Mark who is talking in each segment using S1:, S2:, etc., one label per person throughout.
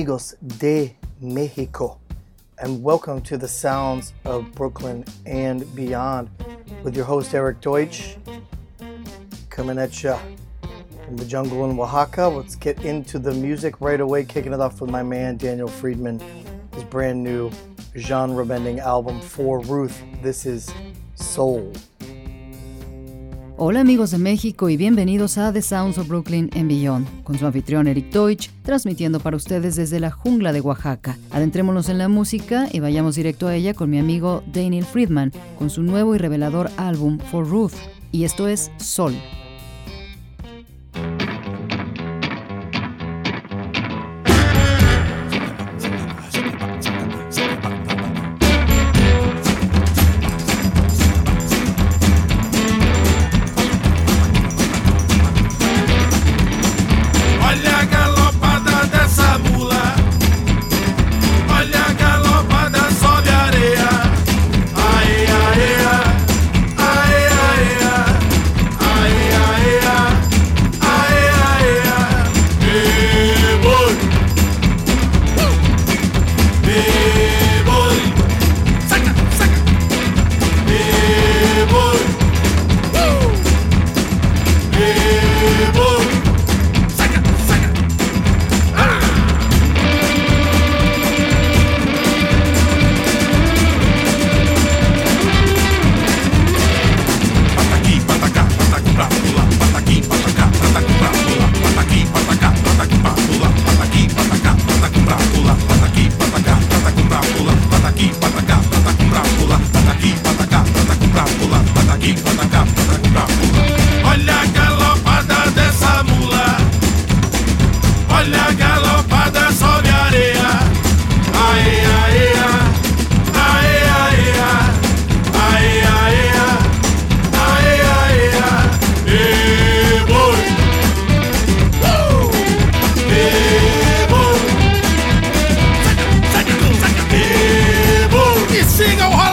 S1: Amigos de Mexico, and welcome to the sounds of Brooklyn and beyond with your host Eric Deutsch. Coming at you from the jungle in Oaxaca. Let's get into the music right away, kicking it off with my man Daniel Freedman, his brand new genre bending album for Ruth. This is Soul.
S2: Hola amigos de México y bienvenidos a The Sounds of Brooklyn en Beyond, con su anfitrión Eric Deutsch, transmitiendo para ustedes desde la jungla de Oaxaca. Adentrémonos en la música y vayamos directo a ella con mi amigo Daniel Friedman, con su nuevo y revelador álbum For Ruth, y esto es Sol.
S1: King Ohio.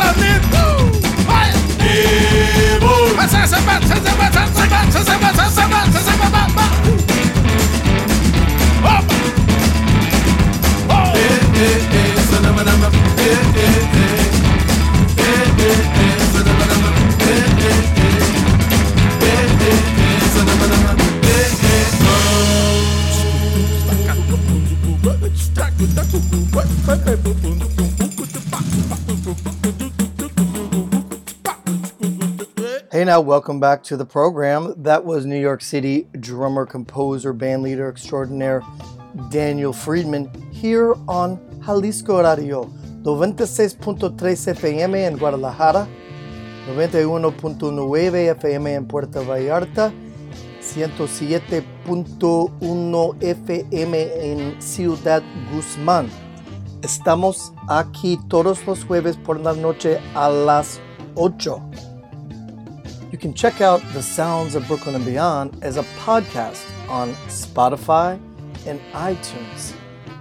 S1: Welcome back to the program. That was New York City drummer, composer, bandleader extraordinaire Daniel Friedman here on Jalisco Radio, 96.3 FM en Guadalajara, 91.9 FM en Puerto Vallarta, 107.1 FM en Ciudad Guzmán. Estamos aquí todos los jueves por la noche a las 8. You can check out The Sounds of Brooklyn and Beyond as a podcast on Spotify and iTunes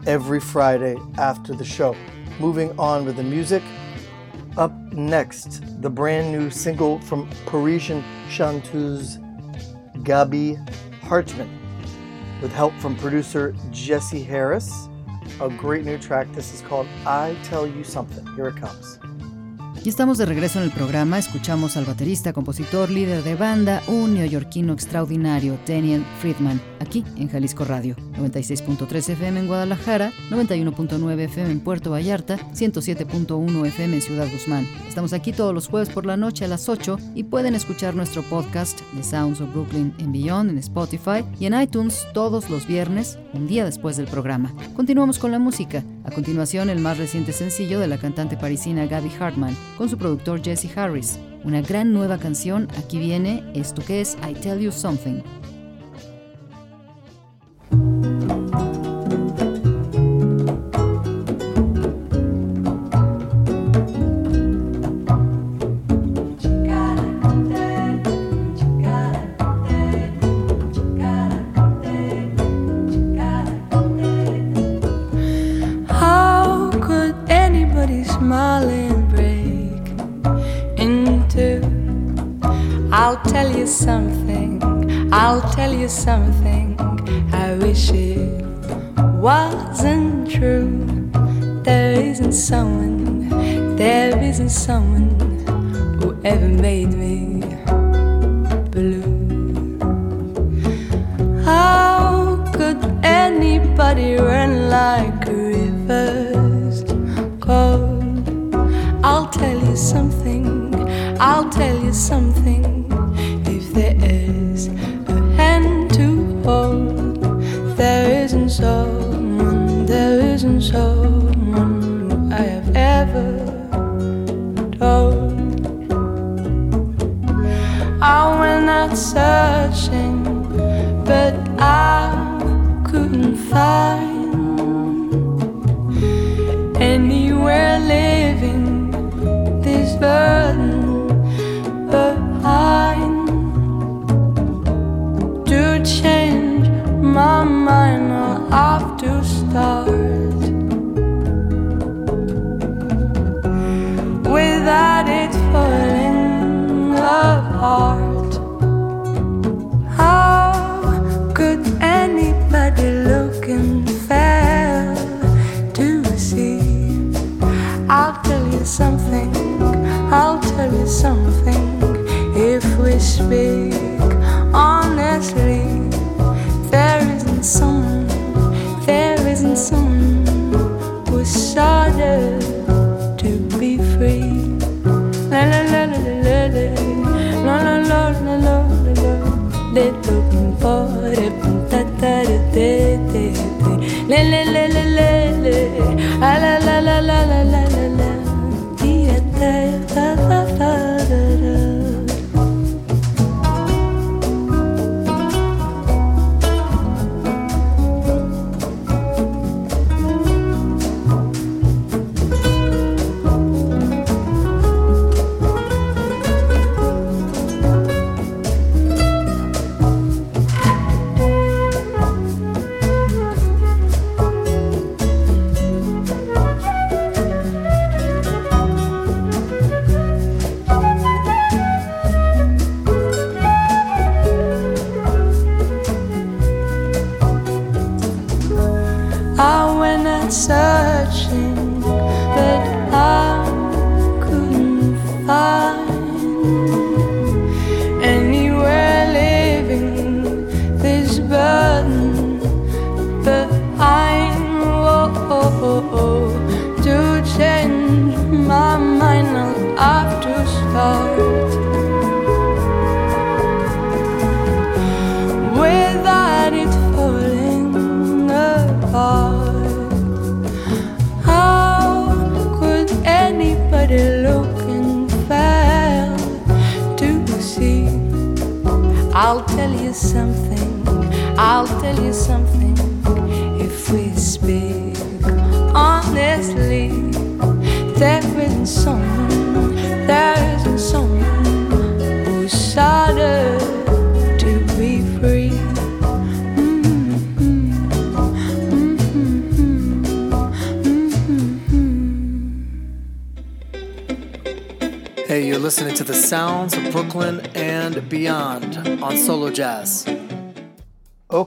S1: every Friday after the show. Moving on with the music. Up next, the brand new single from Parisian chanteuse Gabi Hartman with help from producer Jesse Harris. A great new track. This is called I Tell You Something. Here it comes.
S3: Y estamos de regreso en el programa. Escuchamos al baterista, compositor, líder de banda, un neoyorquino extraordinario, Daniel Friedman, aquí en Jalisco Radio. 96.3 FM en Guadalajara, 91.9 FM en Puerto Vallarta, 107.1 FM en Ciudad Guzmán. Estamos aquí todos los jueves por la noche a las 8 y pueden escuchar nuestro podcast The Sounds of Brooklyn en Beyond en Spotify y en iTunes todos los viernes, un día después del programa. Continuamos con la música. A continuación, el más reciente sencillo de la cantante parisina Gaby Hartman con su productor Jesse Harris. Una gran nueva canción, aquí viene esto que es I Tell You Something.
S4: Something. I'll tell you something. I wish it wasn't true. There isn't someone, there isn't someone who ever made me blue. How could anybody run like river's cold? I'll tell you something, I'll tell you something. Have ever told. Oh, I went out searching, but I couldn't find anywhere living this burden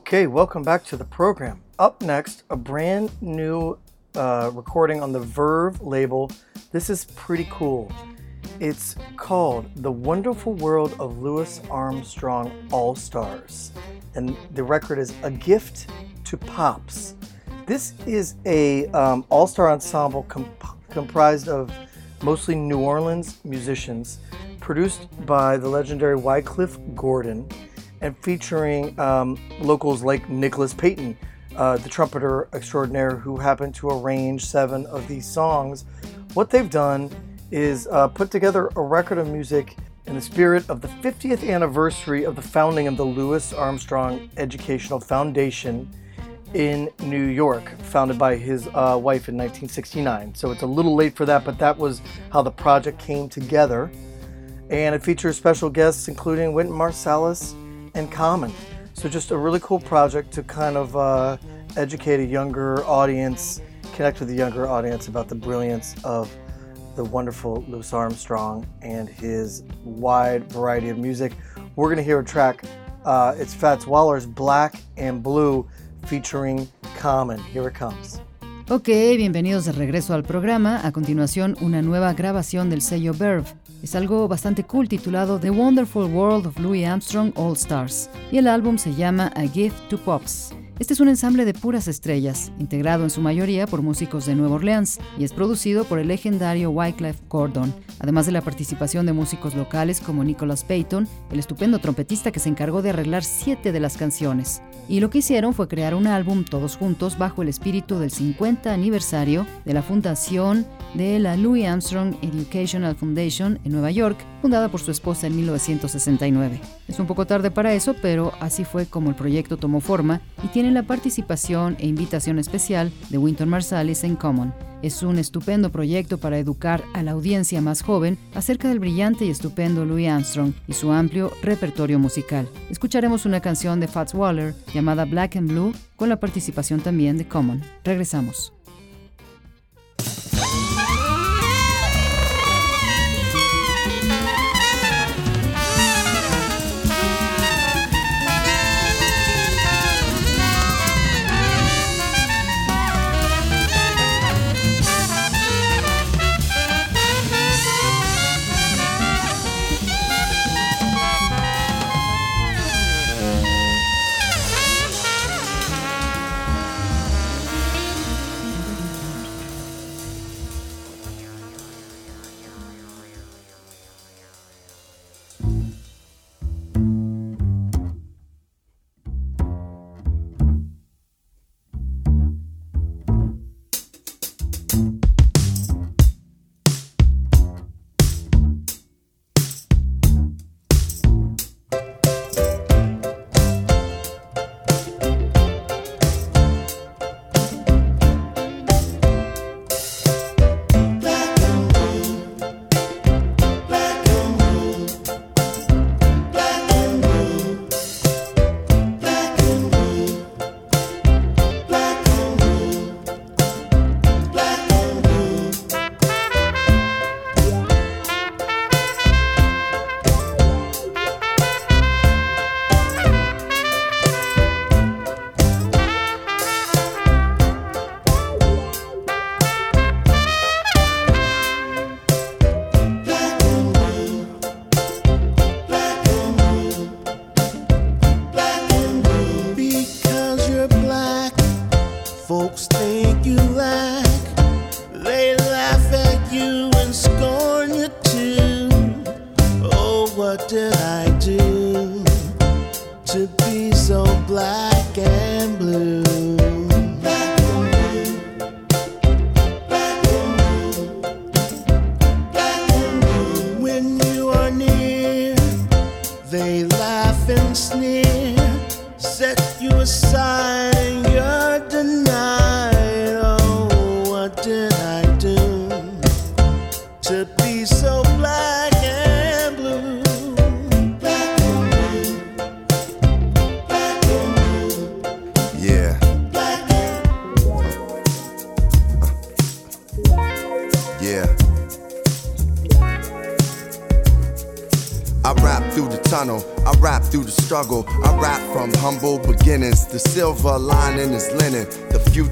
S1: Okay, welcome back to the program. Up next, a brand new uh, recording on the Verve label. This is pretty cool. It's called The Wonderful World of Louis Armstrong All Stars. And the record is A Gift to Pops. This is a um, all-star ensemble comp- comprised of mostly New Orleans musicians, produced by the legendary Wycliffe Gordon, and featuring um, locals like Nicholas Payton, uh, the trumpeter extraordinaire who happened to arrange seven of these songs. What they've done is uh, put together a record of music in the spirit of the 50th anniversary of the founding of the Louis Armstrong Educational Foundation in New York, founded by his uh, wife in 1969. So it's a little late for that, but that was how the project came together. And it features special guests including Wynton Marsalis and Common. So just a really cool project to kind of uh, educate a younger audience, connect with the younger audience about the brilliance of the wonderful Louis Armstrong and his wide variety of music. We're going to hear a track. Uh, it's Fats Waller's Black and Blue featuring Common. Here it comes.
S3: Ok, bienvenidos de regreso al programa. A continuación, una nueva grabación del sello Verve. Es algo bastante cool titulado The Wonderful World of Louis Armstrong All Stars. Y el álbum se llama A Gift to Pops. Este es un ensamble de puras estrellas, integrado en su mayoría por músicos de Nueva Orleans y es producido por el legendario Wyclef Gordon, además de la participación de músicos locales como Nicholas Payton, el estupendo trompetista que se encargó de arreglar siete de las canciones. Y lo que hicieron fue crear un álbum todos juntos bajo el espíritu del 50 aniversario de la fundación de la Louis Armstrong Educational Foundation en Nueva York, fundada por su esposa en 1969. Es un poco tarde para eso, pero así fue como el proyecto tomó forma y tiene la participación e invitación especial de Winton Marsalis en Common. Es un estupendo proyecto para educar a la audiencia más joven acerca del brillante y estupendo Louis Armstrong y su amplio repertorio musical. Escucharemos una canción de Fats Waller llamada Black and Blue con la participación también de Common. Regresamos.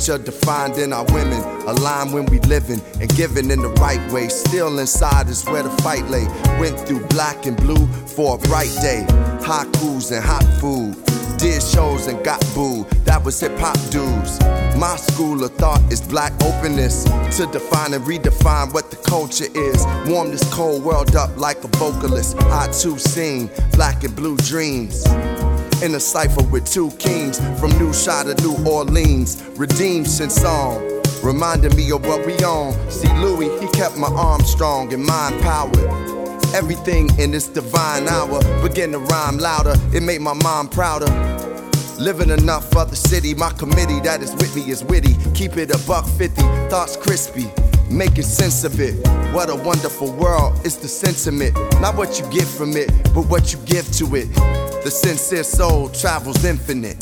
S5: Future defined in our women. Aligned when we living and giving in the right way. Still inside is where the fight lay. Went through black and blue for a bright day. Haikus and hot food. Did shows and got booed. That was hip hop dudes. My school of thought is black openness to define and redefine what the culture is. Warm this cold world up like a vocalist. I too sing black and blue dreams. In a cipher with two kings from New Shot to New Orleans. Redeemed since song. Reminding me of what we on. See, Louis, he kept my arm strong and mind powered. Everything in this divine hour begin to rhyme louder. It made my mom prouder. Living enough for the city, my committee that is with me is witty. Keep it a buck fifty, thoughts crispy, making sense of it. What a wonderful world, it's the sentiment. Not what you get from it, but what you give to it. The sincere soul travels infinite.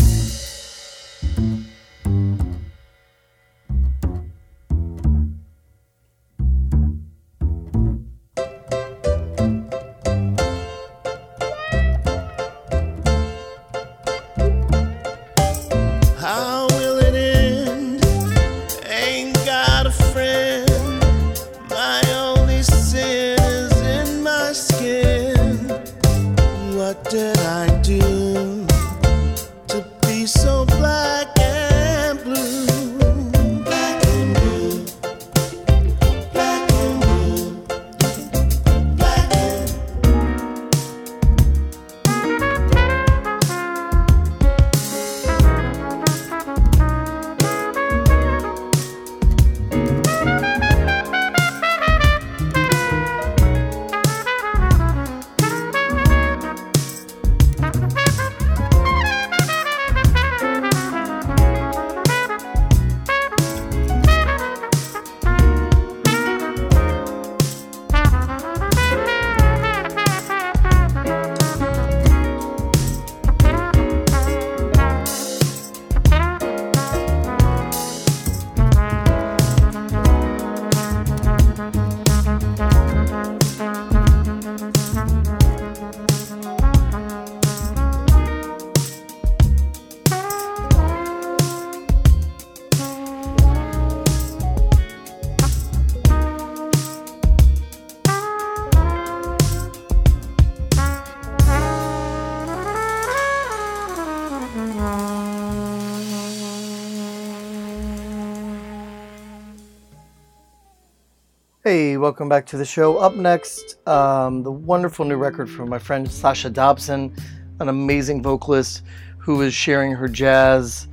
S1: Welcome back to the show. Up next, um, the wonderful new record from my friend Sasha Dobson, an amazing vocalist who is sharing her jazz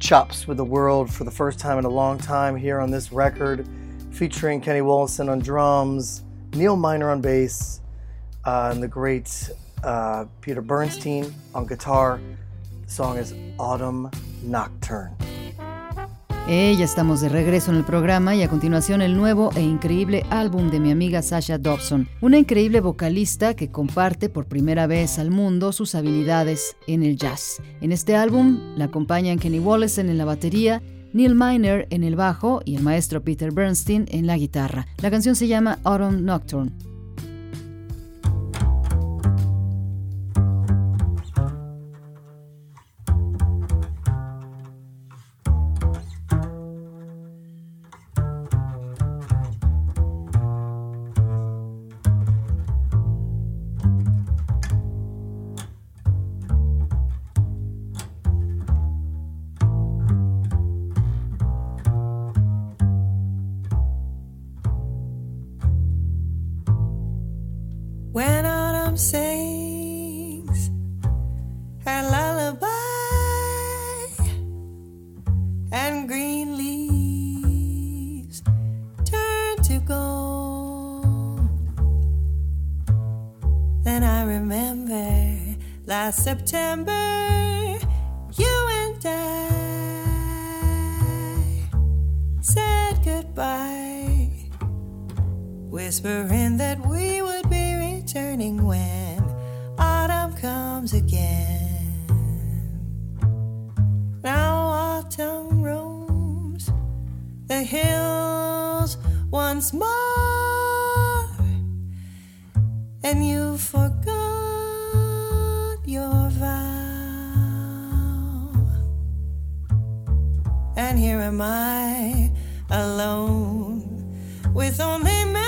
S1: chops with the world for the first time in a long time here on this record, featuring Kenny Wollesen on drums, Neal Miner on bass, uh, and the great uh, Peter Bernstein on guitar. The song is Autumn Nocturne.
S3: Eh, ya estamos de regreso en el programa y a continuación el nuevo e increíble álbum de mi amiga Sasha Dobson, una increíble vocalista que comparte por primera vez al mundo sus habilidades en el jazz. En este álbum la acompañan Kenny Wollesen en la batería, Neil Miner en el bajo y el maestro Peter Bernstein en la guitarra. La canción se llama Autumn Nocturne.
S4: And here am I alone with only memories.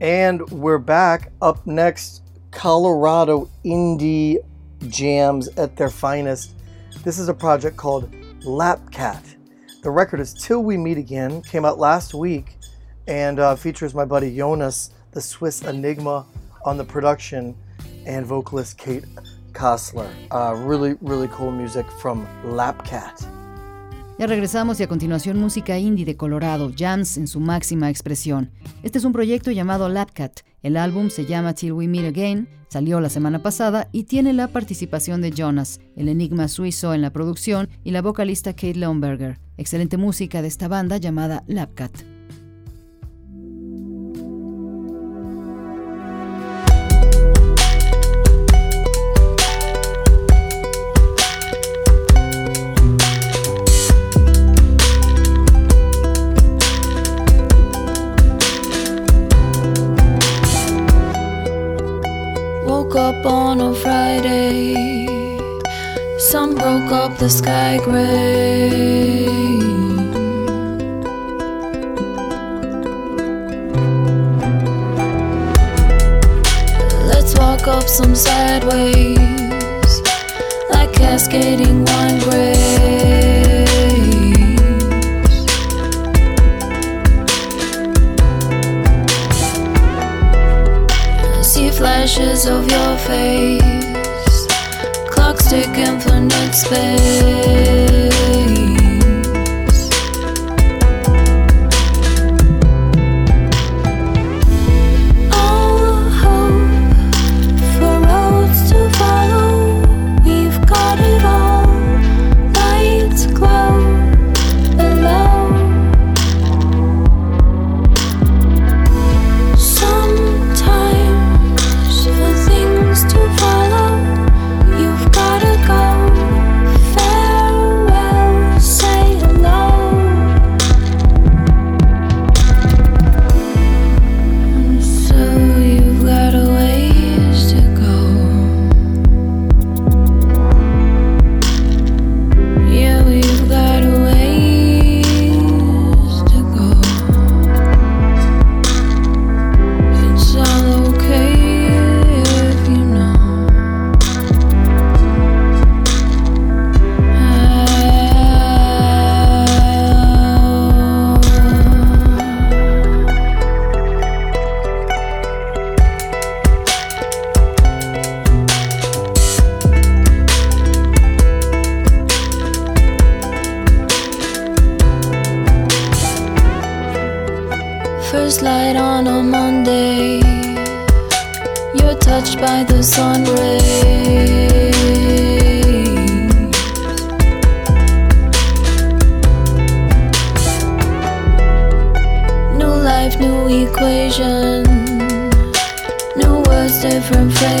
S4: And
S1: we're back. Up next, Colorado Indie Jams at their finest. This is a project called Lapcat. The record is Till We Meet Again, came out last week, and uh, features my buddy Jonas, the Swiss Enigma, on the production, and vocalist Kate Kostler. Uh, really, really cool music from Lapcat.
S3: Ya regresamos y a continuación música indie de Colorado, jams en su máxima expresión. Este es un proyecto llamado Lapcat. El álbum se llama Till We Meet Again, salió la semana pasada y tiene la participación de Jonas, el enigma suizo en la producción y la vocalista Kate Lomberger. Excelente música de esta banda llamada Lapcat.
S6: Broke up the sky gray. Let's walk up some sideways, like cascading wine grapes. I See flashes of your face. Space. You're touched by the sun rays. New life, new equation. New words, different phrases.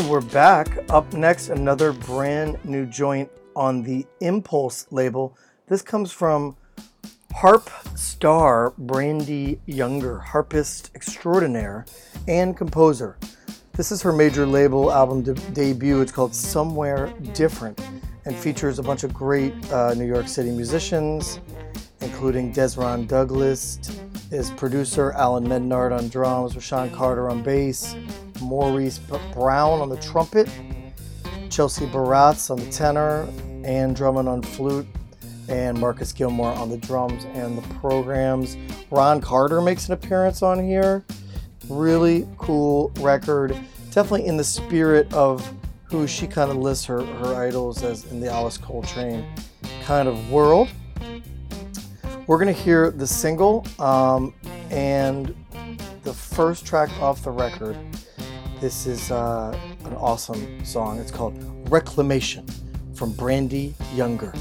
S1: And we're back. Up next, another brand new joint on the Impulse label. This comes from harp star Brandee Younger, harpist extraordinaire and composer. This is her major label album de- debut. It's called Somewhere Different and features a bunch of great uh, New York City musicians, including Dezron Douglas, his producer Alan Mednard on drums, Rashaan Carter on bass, Maurice Brown on the trumpet, Chelsea Baratz on the tenor, Anne Drummond on flute, and Marcus Gilmore on the drums and the programs. Ron Carter makes an appearance on here. Really cool record. Definitely in the spirit of who she kind of lists her, her idols as in the Alice Coltrane kind of world. We're going to hear the single um, and the first track off the record. This is uh, an awesome song. It's called Reclamation from Brandy Younger.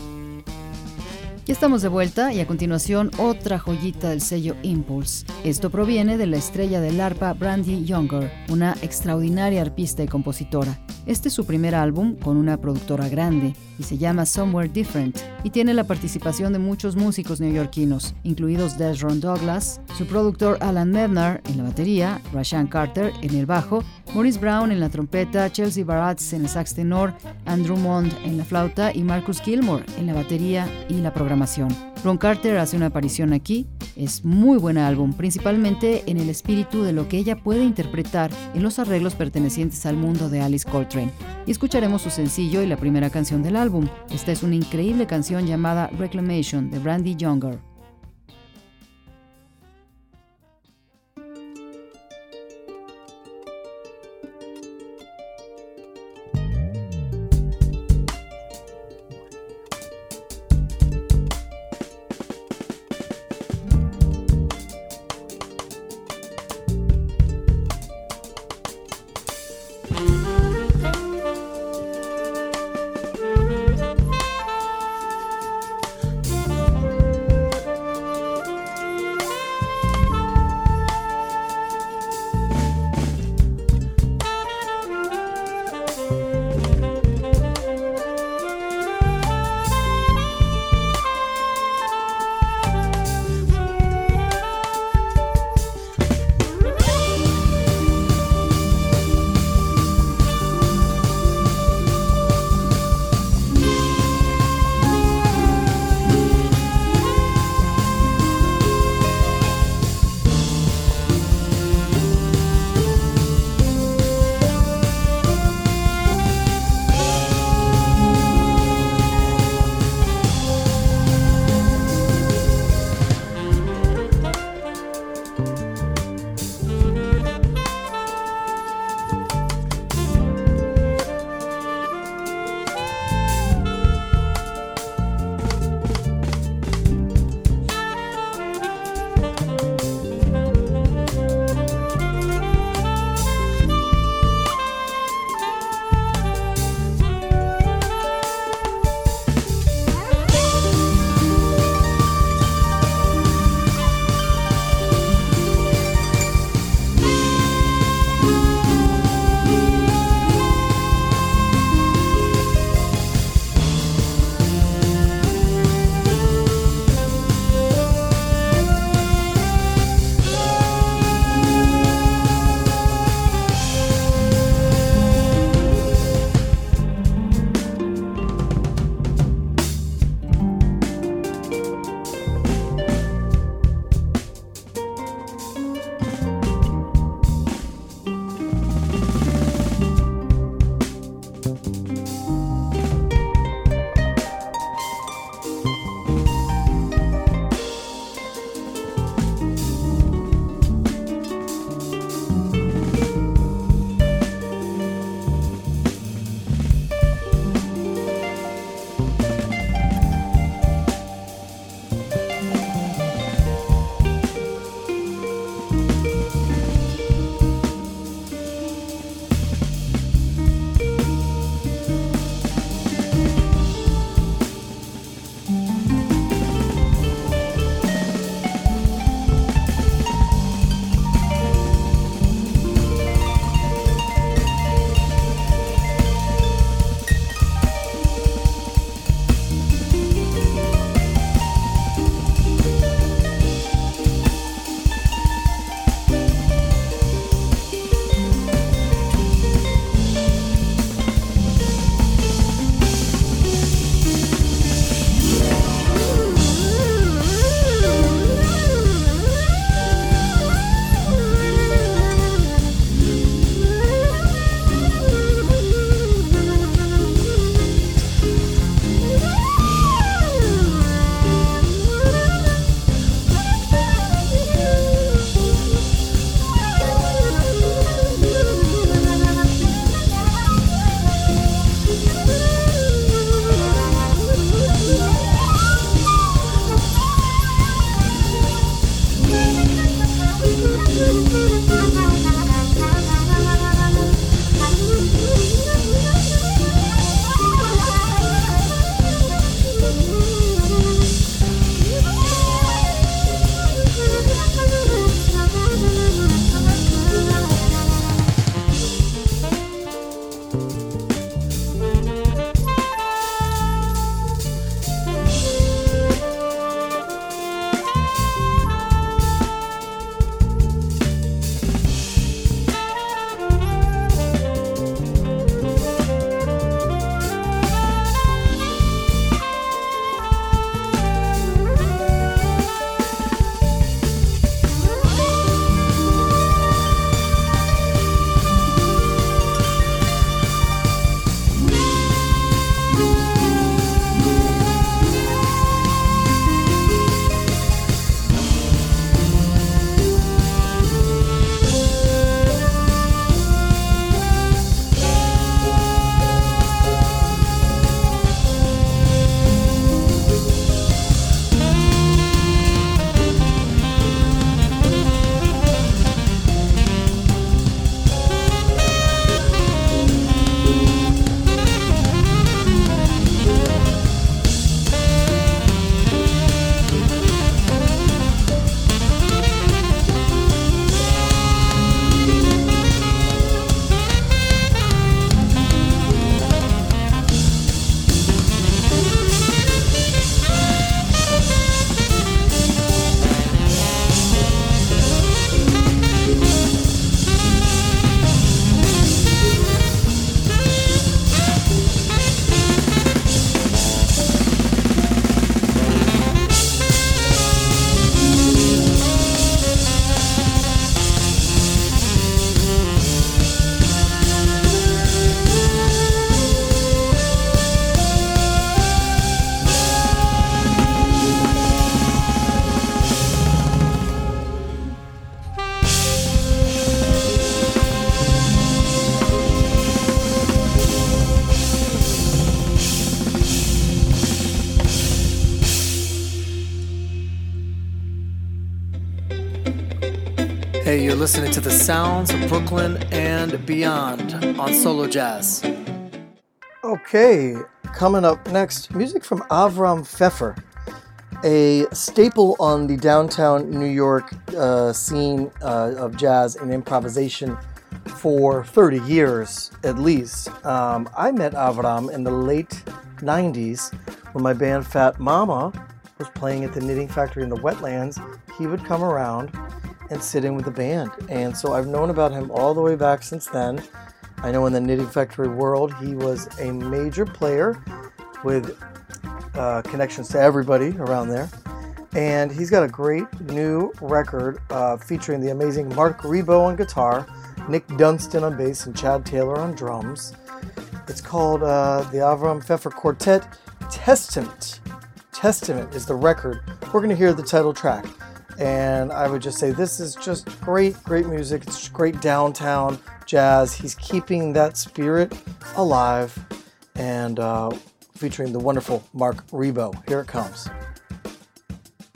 S3: Ya estamos de vuelta y a continuación otra joyita del sello Impulse. Esto proviene de la estrella del arpa Brandy Younger, una extraordinaria arpista y compositora. Este es su primer álbum con una productora grande y se llama Somewhere Different y tiene la participación de muchos músicos neoyorquinos, incluidos Desron Douglas, su productor Alan Mednar en la batería, Rashan Carter en el bajo, Maurice Brown en la trompeta, Chelsea Baratz en el sax tenor, Andrew Mond en la flauta y Marcus Gilmore en la batería y la programación. programación. Ron Carter hace una aparición aquí, es muy buen álbum, principalmente en el espíritu de lo que ella puede interpretar en los arreglos pertenecientes al mundo de Alice Coltrane. Y escucharemos su sencillo y la primera canción del álbum. Esta es una increíble canción llamada Reclamation de Brandy Younger.
S1: Listening to the sounds of Brooklyn and beyond on Solo Jazz. Okay, coming up next, music from Avram Fefer, a staple on the downtown New York uh, scene uh, of jazz and improvisation for 30 years at least. Um, I met Avram in the late 90s when my band Fat Mama was playing at the Knitting Factory in the Wetlands. He would come around and sit in with the band. And so I've known about him all the way back since then. I know in the Knitting Factory world, he was a major player with uh, connections to everybody around there. And he's got a great new record uh, featuring the amazing Marc Ribot on guitar, Nick Dunston on bass, and Chad Taylor on drums. It's called uh, the Avram Fefer Quartet Testament. Testament is the record. We're going to hear the title track. And I would just say this is just great, great music. It's great downtown jazz. He's keeping that spirit alive and uh, featuring the wonderful Marc Ribot. Here it comes.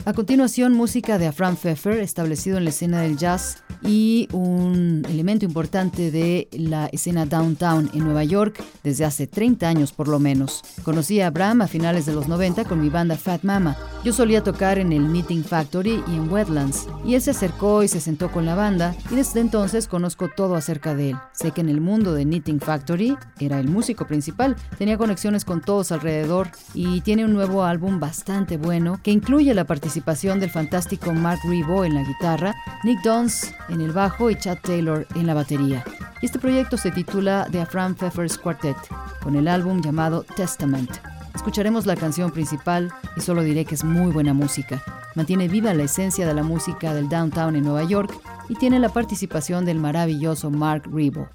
S3: A continuación, música de Afram Pfeffer, establecido en la escena del jazz y un elemento importante de la escena downtown en Nueva York desde hace 30 años por lo menos. Conocí a Abraham a finales de los 90 con mi banda Fat Mama. Yo solía tocar en el Knitting Factory y en Wetlands, y él se acercó y se sentó con la banda, y desde entonces conozco todo acerca de él. Sé que en el mundo de Knitting Factory era el músico principal, tenía conexiones con todos alrededor y tiene un nuevo álbum bastante bueno que incluye la participación del fantástico Mark Ribot en la guitarra, Nick Dons en el bajo y Chad Taylor en la batería. Este proyecto se titula The Afram Pfeffer's Quartet, con el álbum llamado Testament. Escucharemos la canción principal y solo diré que es muy buena música. Mantiene viva la esencia de la música del downtown en Nueva York y tiene la participación del maravilloso Mark Ribot.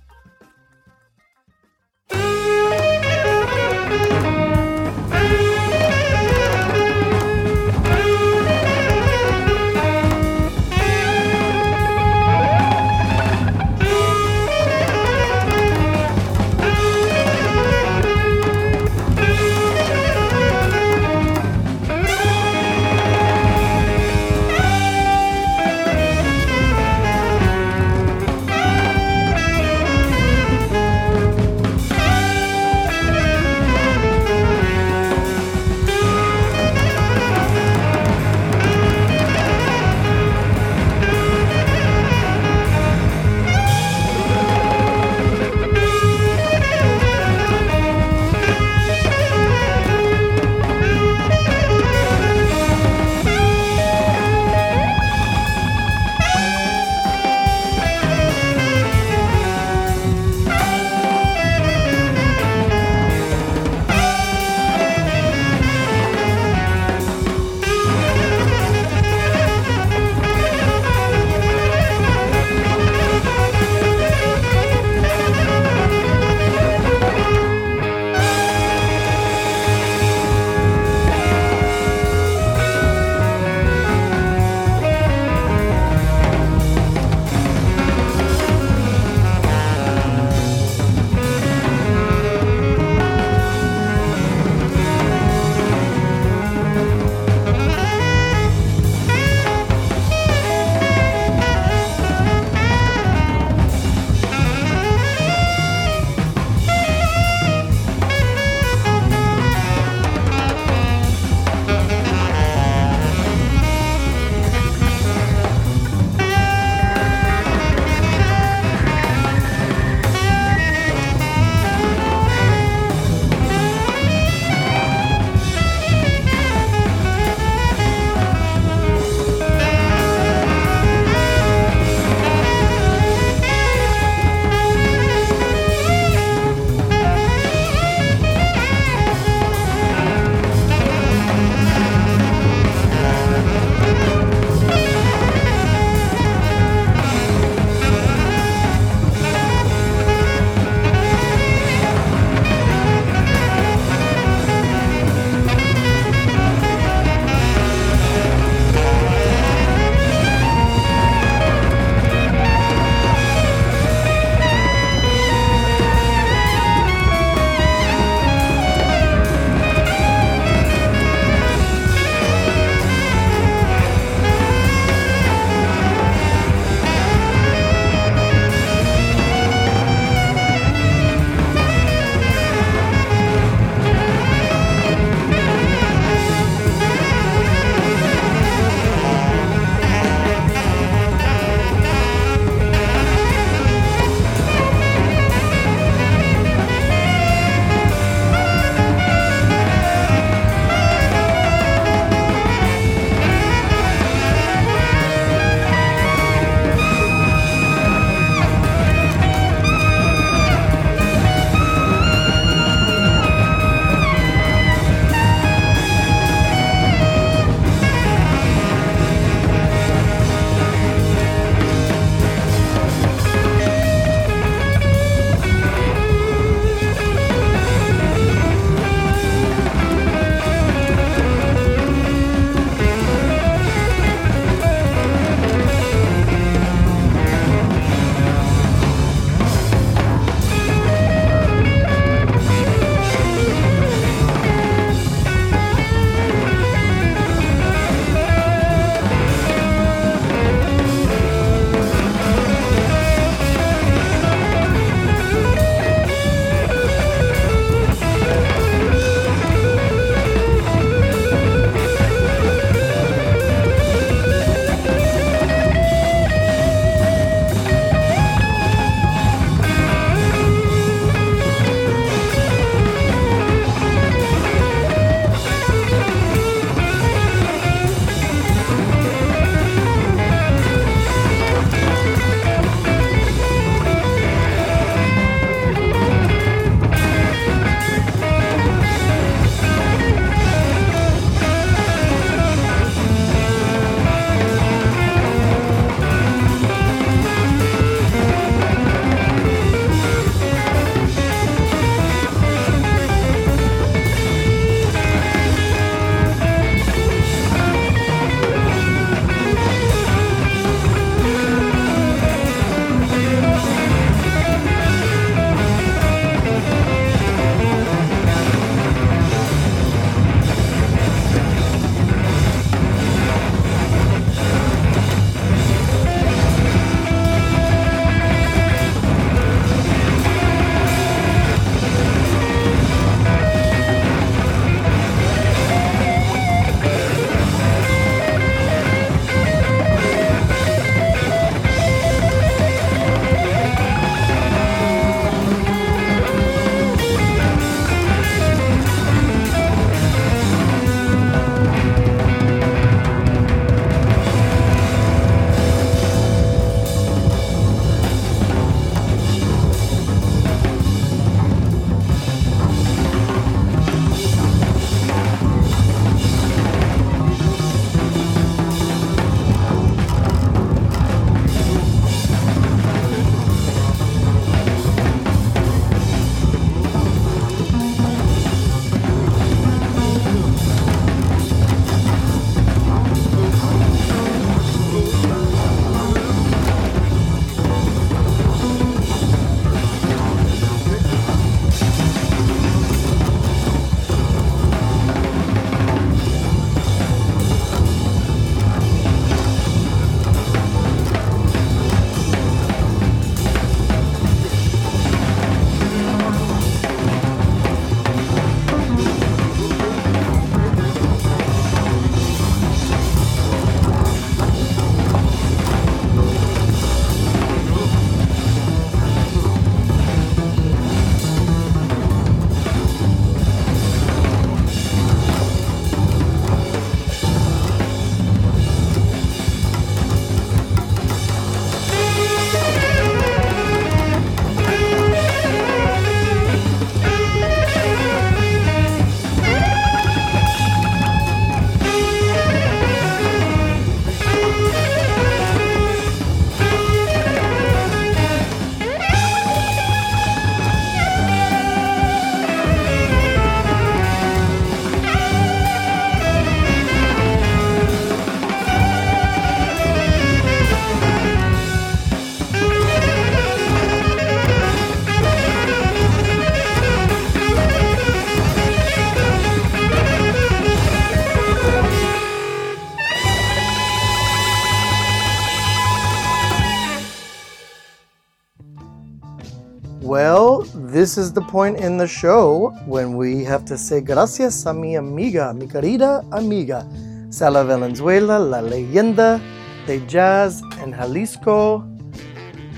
S1: This is the point in the show when we have to say gracias a mi amiga, mi querida amiga, Sara Valenzuela, la leyenda de jazz en Jalisco,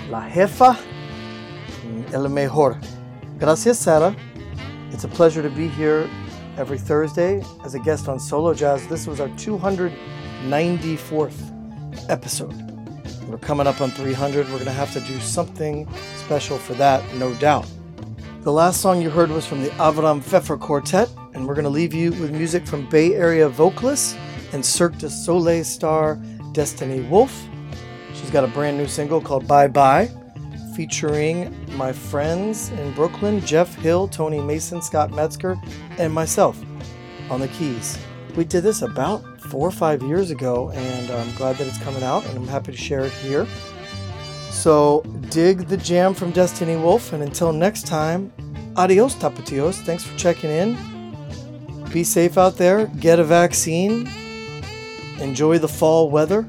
S1: la jefa, mm, el mejor. Gracias, Sara. It's a pleasure to be here every Thursday as a guest on Solo Jazz. This was our 294th episode. We're coming up on 300. We're going to have to do something special for that, no doubt. The last song you heard was from the Avram Fefer Quartet, and we're going to leave you with music from Bay Area vocalist and Cirque du Soleil star Destani Wolf. She's got a brand new single called Bye Bye, featuring my friends in Brooklyn Jeff Hill, Tony Mason, Scott Metzger, and myself on the keys. We did this about four or five years ago, and I'm glad that it's coming out, and I'm happy to share it here. So dig the jam from Destani Wolf, and until next time, adios, tapatios. Thanks for checking in. Be safe out there, get a vaccine, enjoy the fall weather,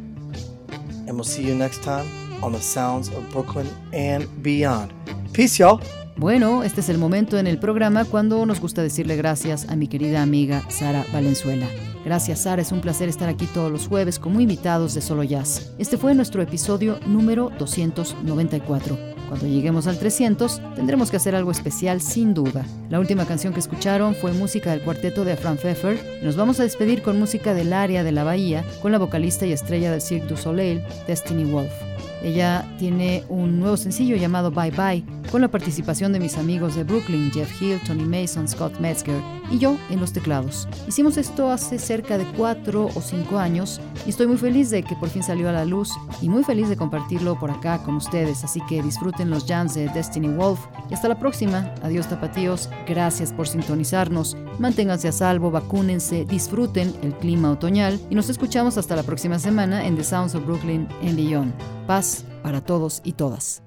S1: and we'll see you next time on the sounds of Brooklyn and beyond. Peace, y'all.
S3: Bueno, este es el momento en el programa cuando nos gusta decirle gracias a mi querida amiga Sara Valenzuela. Gracias Sara, es un placer estar aquí todos los jueves como invitados de Solo Jazz. Este fue nuestro episodio número 294. Cuando lleguemos al 300, tendremos que hacer algo especial sin duda. La última canción que escucharon fue música del cuarteto de Fran Pfeffer. Nos vamos a despedir con música del área de la bahía con la vocalista y estrella del Cirque du Soleil, Destiny Wolf. Ella tiene un nuevo sencillo llamado Bye Bye, con la participación de mis amigos de Brooklyn, Jeff Hill, Tony Mason, Scott Metzger y yo en los teclados. Hicimos esto hace cerca de 4 o 5 años y estoy muy feliz de que por fin salió a la luz y muy feliz de compartirlo por acá con ustedes, así que disfruten los jams de Destiny Wolf y hasta la próxima. Adiós tapatíos, gracias por sintonizarnos, manténganse a salvo, vacúnense, disfruten el clima otoñal y nos escuchamos hasta la próxima semana en The Sounds of Brooklyn en Beyond. Paz para todos y todas.